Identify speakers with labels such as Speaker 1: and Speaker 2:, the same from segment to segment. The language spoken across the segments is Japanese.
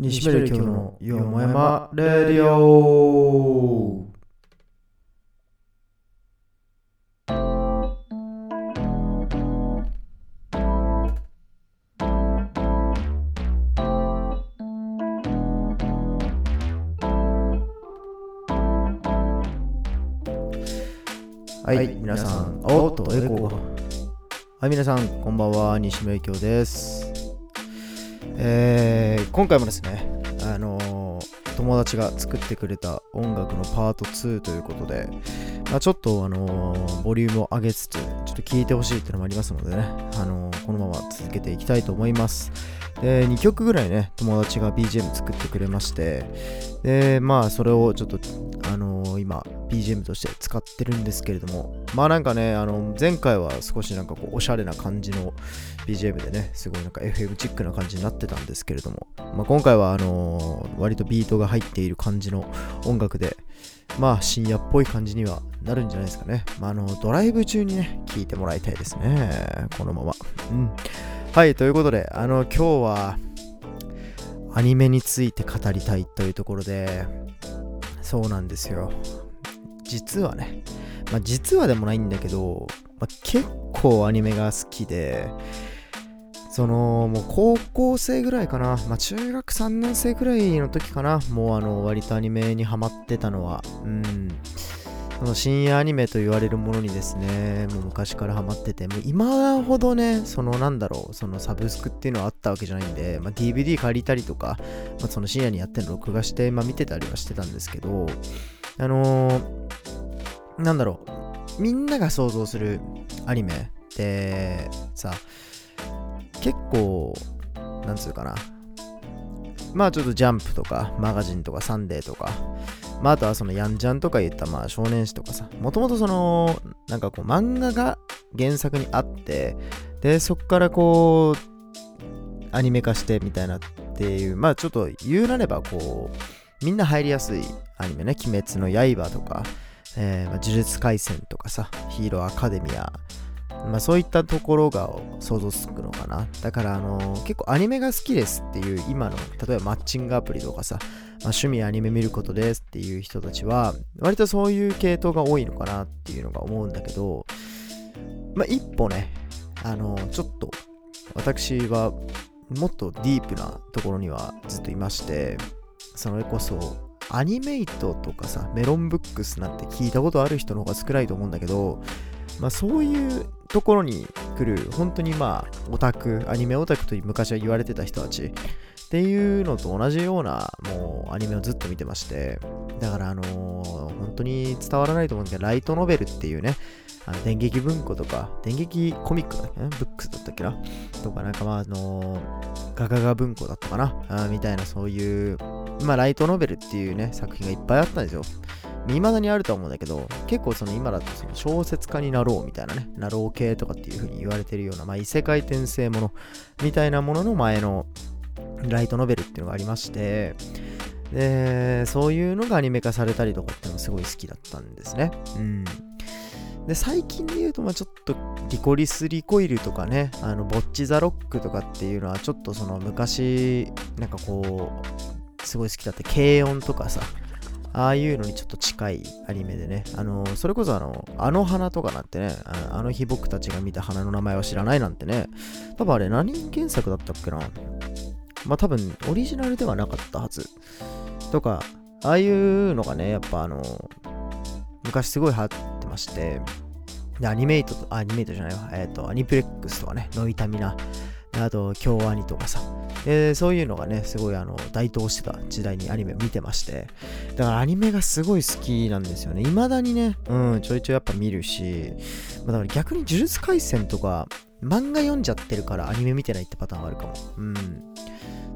Speaker 1: 西ベル今日のよもやまレディオはい、はい、皆さん、おっと、エコー。はい、皆さん、こんばんは、西村京です。えー、今回もですね、あのー、友達が作ってくれた音楽のパート2ということで、まあ、ちょっと、あのー、ボリュームを上げつつ、ちょっと聴いてほしいっていうのもありますのでね、あのこのまま続けていきたいと思います。で、2曲ぐらいね、友達が BGM 作ってくれまして、で、まあ、それをちょっと、あの今、BGM として使ってるんですけれども、まあなんかね、あの、前回は少しなんかこう、おしゃれな感じの BGM でね、すごいなんか FM チックな感じになってたんですけれども、まあ今回はあのー、割とビートが入っている感じの音楽で、まあ深夜っぽい感じにはなるんじゃないですかね。まああの、ドライブ中にね、聴いてもらいたいですね。このまま。うん。はい、ということで、あの、今日は、アニメについて語りたいというところで、そうなんですよ。実はね、まあ、実はでもないんだけど、まあ、結構アニメが好きで、その、もう高校生ぐらいかな、まあ、中学3年生ぐらいの時かな、もうあの、割とアニメにハマってたのは、うん、その深夜アニメと言われるものにですね、もう昔からハマってて、もう今ほどね、そのなんだろう、そのサブスクっていうのはあったわけじゃないんで、まあ、DVD 借りたりとか、まあ、その深夜にやってるの録画して、まあ、見てたりはしてたんですけど、あのー、なんだろう、みんなが想像するアニメってさ、結構、なんつうかな、まあちょっとジャンプとかマガジンとかサンデーとか、まああとはそのヤンジャンとか言ったまあ少年誌とかさ、もともとその、なんかこう漫画が原作にあって、で、そっからこう、アニメ化してみたいなっていう、まあちょっと言うなればこう、みんな入りやすいアニメね、鬼滅の刃とか、えー、まあ、呪術廻戦とかさ、ヒーローアカデミア、まあそういったところが想像つくのかな。だからあのー、結構アニメが好きですっていう今の、例えばマッチングアプリとかさ、まあ、趣味アニメ見ることですっていう人たちは、割とそういう系統が多いのかなっていうのが思うんだけど、まあ一歩ね、あのー、ちょっと私はもっとディープなところにはずっといまして、それこそアニメイトとかさ、メロンブックスなんて聞いたことある人の方が少ないと思うんだけど、まあそういうところに来る、本当にまあ、オタク、アニメオタクと昔は言われてた人たちっていうのと同じような、もうアニメをずっと見てまして、だからあのー、本当に伝わらないと思うんだけど、ライトノベルっていうね、あの電撃文庫とか、電撃コミックだっけ？ブックスだったっけな？とか、なんかまあ、あのー、ガガガ文庫だったかな？あみたいなそういうまあ、ライトノベルっていうね、作品がいっぱいあったんですよ。未だにあると思うんだけど、結構その今だとその小説家になろうみたいなね、なろう系とかっていう風に言われてるような、まあ異世界転生ものみたいなものの前のライトノベルっていうのがありまして、で、そういうのがアニメ化されたりとかっていうのがすごい好きだったんですね。うん。で、最近で言うと、まあちょっと、リコリス・リコイルとかね、あの、ボッチ・ザ・ロックとかっていうのは、ちょっとその昔、なんかこう、すごい好きだって軽音とかさああいうのにちょっと近いアニメでね、あのそれこそあの、あの花とかなんてねあ、の日僕たちが見た花の名前は知らないなんてね、多分あれ何原作だったっけな。まあ多分オリジナルではなかったはず。とか、ああいうのがね、やっぱあの、昔すごい流行ってまして、で、アニメイトと、アニメイトじゃないわ、えっ、ー、と、アニプレックスとかね、ノイタミナ、あと、京アニとかさ、えー、そういうのがね、すごいあの台頭してた時代にアニメを見てまして、だからアニメがすごい好きなんですよね。未だにね、うん、ちょいちょいやっぱ見るし、まあ、だから逆に呪術廻戦とか、漫画読んじゃってるからアニメ見てないってパターンあるかも。うん。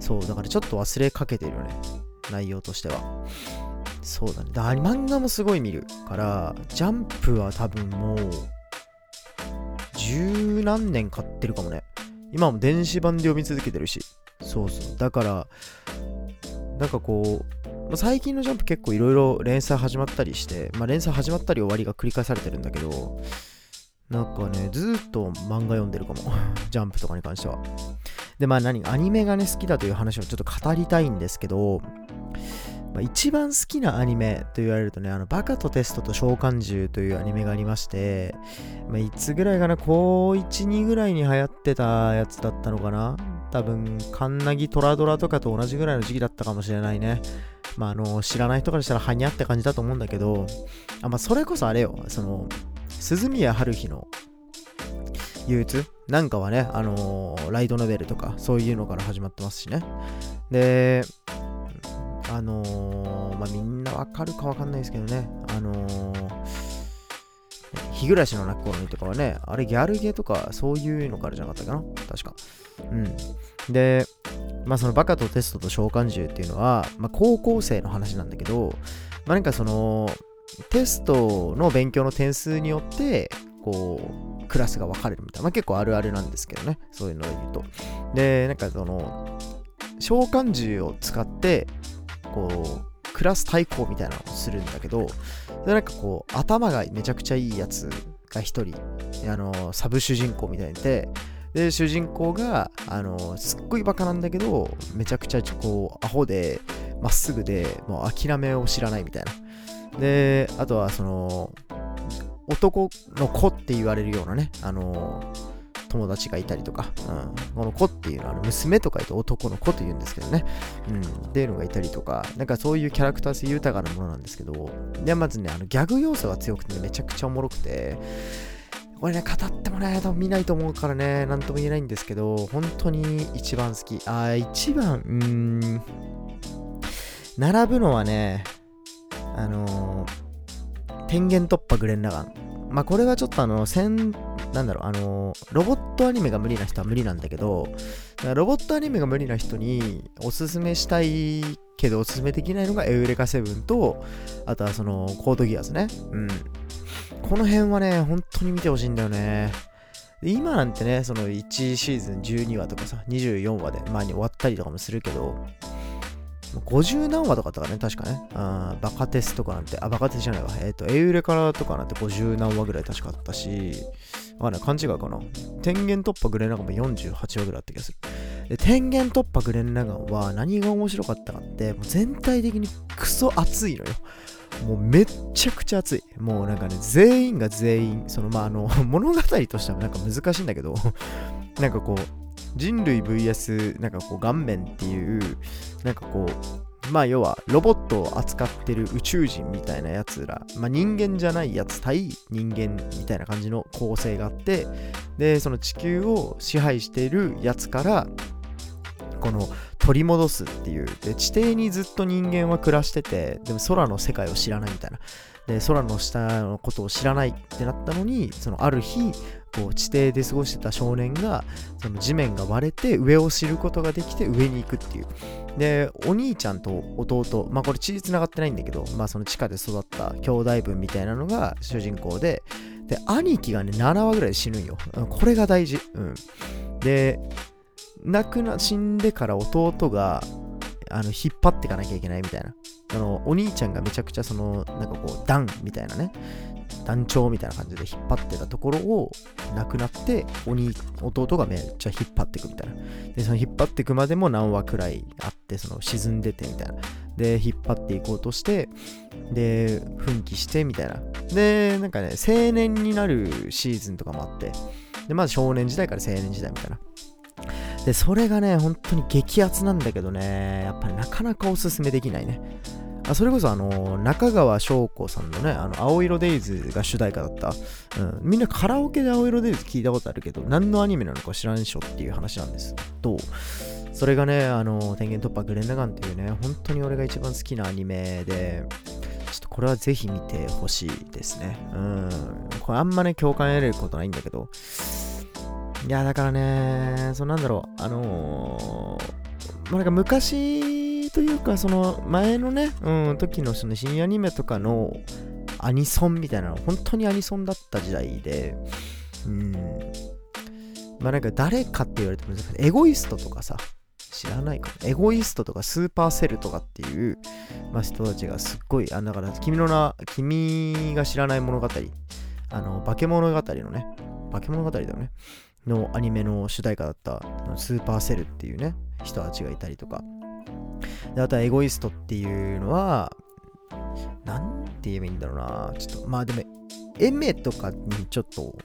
Speaker 1: そう、だからちょっと忘れかけてるよね。内容としては。そうだね。だ漫画もすごい見るから、ジャンプは多分もう、十何年買ってるかもね。今も電子版で読み続けてるし。そうそう。だから、なんかこう、最近のジャンプ結構いろいろ連載始まったりして、まあ連載始まったり終わりが繰り返されてるんだけど、なんかね、ずっと漫画読んでるかも。ジャンプとかに関しては。で、まあ何、アニメがね、好きだという話をちょっと語りたいんですけど、まあ、一番好きなアニメと言われるとね、あの、バカとテストと召喚獣というアニメがありまして、まあ、いつぐらいかな、高1、2ぐらいに流行ってたやつだったのかな？多分、カンナギトラドラとかと同じぐらいの時期だったかもしれないね。まあ、あの、知らない人からしたら、はにゃって感じだと思うんだけど、あ、まあ、それこそあれよ、その、鈴宮春日の憂鬱？なんかはね、あのー、ライトノベルとかそういうのから始まってますしね。で、あのー、まあ、みんなわかるかわかんないですけどね、あのー、日暮らしの泣く頃にとかはね、あれギャルゲーとかそういうのからじゃなかったかな確か。うん。で、まあそのバカとテストと召喚獣っていうのは、まあ高校生の話なんだけど、まあなんかその、テストの勉強の点数によって、こう、クラスが分かれるみたいな、まあ、結構あるあるなんですけどね、そういうのを言うと。で、なんかその、召喚獣を使って、こう、クラス対抗みたいなのをするんだけど、でなんかこう、頭がめちゃくちゃいいやつが一人、あの、サブ主人公みたいにいて、で、主人公が、あの、すっごいバカなんだけど、めちゃくちゃこう、アホで、まっすぐで、もう諦めを知らないみたいな。で、あとはその、男の子って言われるようなね、あの友達がいたりとか、うん、この子っていうのは娘とか言うと男の子と言うんですけどね、うん、っていうのがいたりとか、なんかそういうキャラクター性豊かなものなんですけど、で、まずね、あのギャグ要素が強くて、めちゃくちゃおもろくて、これね、語ってもね、多分見ないと思うからね、なんとも言えないんですけど、本当に一番好き。あ、一番、うーん、並ぶのはね、あのー、天元突破グレン・ラガン。まあ、これはちょっとあの、なんだろう、あのー、ロボットアニメが無理な人は無理なんだけど、ロボットアニメが無理な人におすすめしたいけどおすすめできないのがエウレカセブンと、あとはその、コードギアスね。うん。この辺はね、本当に見てほしいんだよね。今なんてね、その1シーズン12話とかさ、24話で前に終わったりとかもするけど、50何話とかだったかね、確かね。あバカテスとかなんて、あ、バカテスじゃないわ。えっ、ー、と、エウレカとかなんて50何話ぐらい確かあったし、わかんない、勘違いかな。天元突破グレンラガンも48話ぐらいあった気がする。で、天元突破グレンラガンは何が面白かったかって、もう全体的にクソ熱いのよ。もうめっちゃくちゃ熱い。もうなんかね、全員が全員、そのまああの、物語としてはなんか難しいんだけど、なんかこう、人類 VS なんかこう顔面っていうなんかこうまあ要はロボットを扱ってる宇宙人みたいなやつら、まあ、人間じゃないやつ対人間みたいな感じの構成があってでその地球を支配しているやつからこの取り戻すっていう。で地底にずっと人間は暮らしててでも空の世界を知らないみたいな。で空の下のことを知らないってなったのにそのある日こう地底で過ごしてた少年がその地面が割れて上を知ることができて上に行くっていう。でお兄ちゃんと弟まあこれ血つながってないんだけどまあその地下で育った兄弟分みたいなのが主人公でで兄貴がね7話ぐらいで死ぬんよ。これが大事。うん。で亡くな死んでから弟があの引っ張っていかなきゃいけないみたいな。あのお兄ちゃんがめちゃくちゃそのなんかこう段みたいなね。団長みたいな感じで引っ張ってたところをなくなって鬼弟がめっちゃ引っ張っていくみたいな。でその引っ張っていくまでも何話くらいあってその沈んでてみたいな。で引っ張っていこうとしてで奮起してみたいな。でなんかね青年になるシーズンとかもあって。でまず少年時代から青年時代みたいな。でそれがね本当に激アツなんだけどね。やっぱりなかなかおすすめできないね。あそれこそあの中川翔子さんのね、あの青色デイズが主題歌だった、うん、みんなカラオケで青色デイズ聞いたことあるけど、何のアニメなのか知らんでしょっていう話なんです。と、それがね、あの、天元突破グレン・ラガンっていうね、本当に俺が一番好きなアニメで、ちょっとこれはぜひ見てほしいですね。うん。これあんまね、共感得ることないんだけど、いや、だからね、そうなんだろう、あのー、まあ、なんか昔というか、その前のね、うん、時のその新アニメとかのアニソンみたいなの、本当にアニソンだった時代で、うん。まあなんか誰かって言われてもエゴイストとかさ、知らないかな。エゴイストとかスーパーセルとかっていう、まあ、人たちがすっごい、あだから君の名、君が知らない物語、あの、化け物語のね、化け物語だよね。のアニメの主題歌だったスーパーセルっていうね人たちがいたりとか。であとはエゴイストっていうのはなんて言えばいいんだろうな。ちょっとまあでもエメとかにちょっと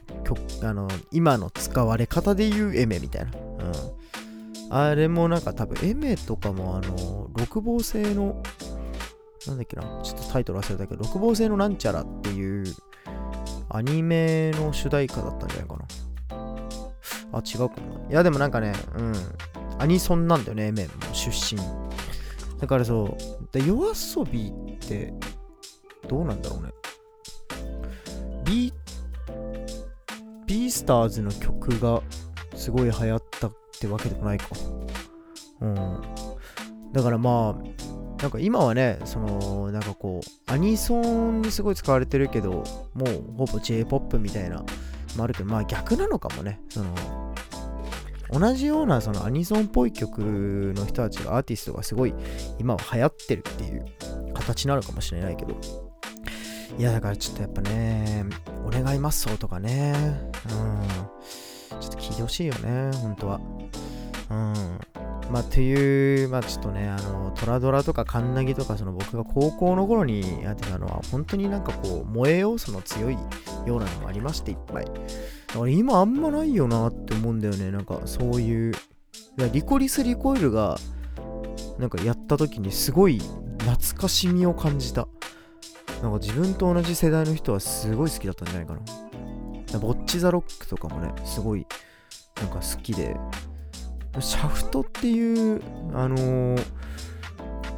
Speaker 1: あの今の使われ方で言うエメみたいな、うん、あれもなんか多分エメとかもあの六芒星のなんだっけな。ちょっとタイトル忘れたけど六芒星のなんちゃらっていうアニメの主題歌だったんじゃないかな。あ、違うかな。いや、でもなんかね、うん。アニソンなんだよね、エメンも出身。だからそう、で夜遊びって、どうなんだろうね。ビー、ビースターズの曲がすごい流行ったってわけでもないか。うん。だからまあ、なんか今はね、その、なんかこう、アニソンにすごい使われてるけど、もうほぼ J-POP みたいなもあるけど、まあ逆なのかもね。その、同じようなそのアニソンっぽい曲の人たちがアーティストがすごい今は流行ってるっていう形なのかもしれないけど。いや、だからちょっとやっぱね、お願いますそうとかね、うん、ちょっと聞いてほしいよね、本当は。うん。まあ、という、まあ、ちょっとね、あの、トラドラとかカンナギとか、その僕が高校の頃にやってたのは、本当になんかこう、萌え要素の強いようなのがありまして、いっぱい。だから今あんまないよなって思うんだよね。なんかそういう、いやリコリス・リコイルが、なんかやった時にすごい懐かしみを感じた。なんか自分と同じ世代の人はすごい好きだったんじゃないかな。ボッチ・ザ・ロックとかもね、すごいなんか好きで、シャフトっていう、あのー、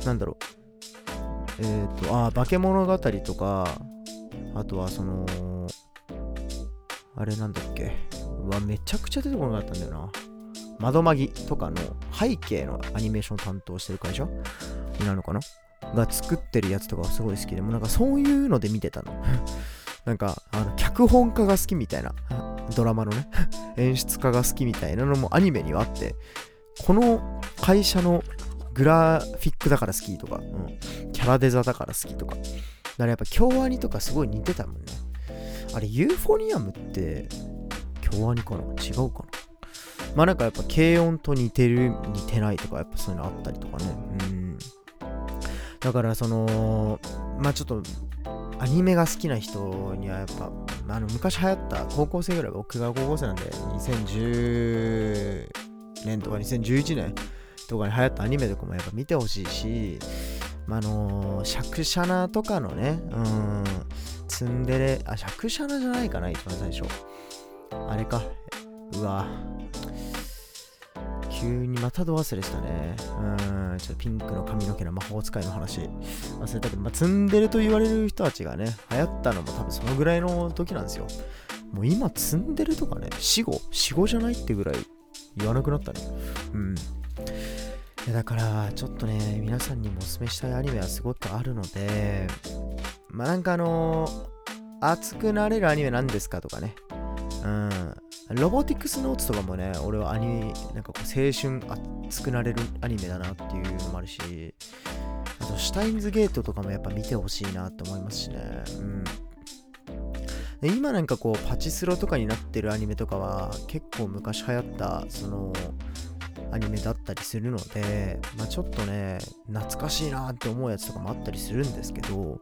Speaker 1: なんだろう、えっ、ー、と、あ、化け物語とか、あとはその、あれなんだっけ、うわ、めちゃくちゃ出てこなかったんだよな。窓マギとかの背景のアニメーション担当してる会社？になるのかな？が作ってるやつとかはすごい好きで、もなんかそういうので見てたの。なんか、あの、脚本家が好きみたいな。ドラマのね 演出家が好きみたいなのもアニメにはあって、この会社のグラフィックだから好きとか、うん、キャラデザだから好きとか。だからやっぱ京アニとかすごい似てたもんね。あれ、ユーフォニアムって京アニかな？違うかな？まあなんかやっぱ軽音と似てる、似てないとか、やっぱそういうのあったりとかね。うん。だからその、まあちょっとアニメが好きな人にはやっぱ、あの昔流行った高校生ぐらい、僕が高校生なんで、2010年とか2011年とかに流行ったアニメとかもやっぱ見てほしいし、まあのー、シャクシャナとかのね、うん、ツンデレ、あ、シャクシャナじゃないかな、一番最初。あれか。うわ。急にまたど忘れしたね。うん、ちょっとピンクの髪の毛の魔法使いの話忘れたけど、まあ、ツンデレと言われる人たちがね、流行ったのも多分そのぐらいの時なんですよ。もう今、ツンデレとかね、死後、死後じゃないってぐらい言わなくなったね。うん。いやだから、ちょっとね、皆さんにもおすすめしたいアニメはすごくあるので、まあなんかあのー、熱くなれるアニメなんですかとかね。うん。ロボティクスノーツとかもね、俺はアニメ、なんかこう青春熱くなれるアニメだなっていうのもあるし、あと、シュタインズゲートとかもやっぱ見てほしいなって思いますしね。うん。で今なんかこう、パチスロとかになってるアニメとかは、結構昔流行った、その、アニメだったりするので、まあ、ちょっとね、懐かしいなって思うやつとかもあったりするんですけど、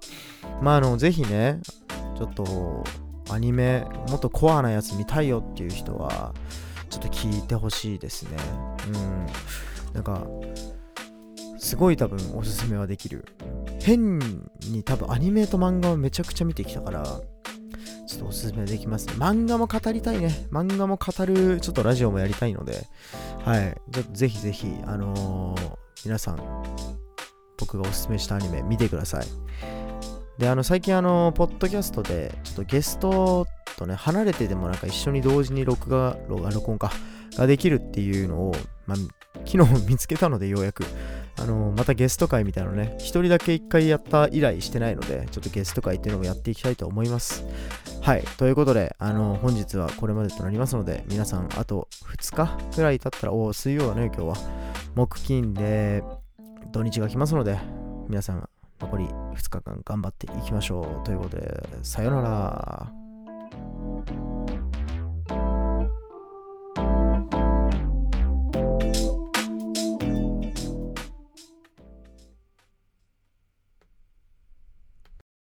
Speaker 1: まあ、あの、ぜひね、ちょっと、アニメもっとコアなやつ見たいよっていう人はちょっと聞いてほしいですね。うん。なんかすごい多分おすすめはできる。変に多分アニメと漫画をめちゃくちゃ見てきたからちょっとおすすめできます、ね、漫画も語りたいね。漫画も語るちょっとラジオもやりたいので。はい。ちょっとぜひぜひあのー、皆さん僕がおすすめしたアニメ見てください。で、あの、最近あの、ポッドキャストで、ちょっとゲストとね、離れてでもなんか一緒に同時に録画、録音か、ができるっていうのを、まあ、昨日見つけたのでようやく、あの、またゲスト会みたいなのね、一人だけ一回やった以来してないので、ちょっとゲスト会っていうのもやっていきたいと思います。はい。ということで、あの、本日はこれまでとなりますので、皆さん、あと2日くらい経ったら、お水曜だね、今日は。木金で、土日が来ますので、皆さん、残り2日間頑張っていきましょう。ということで、さよなら。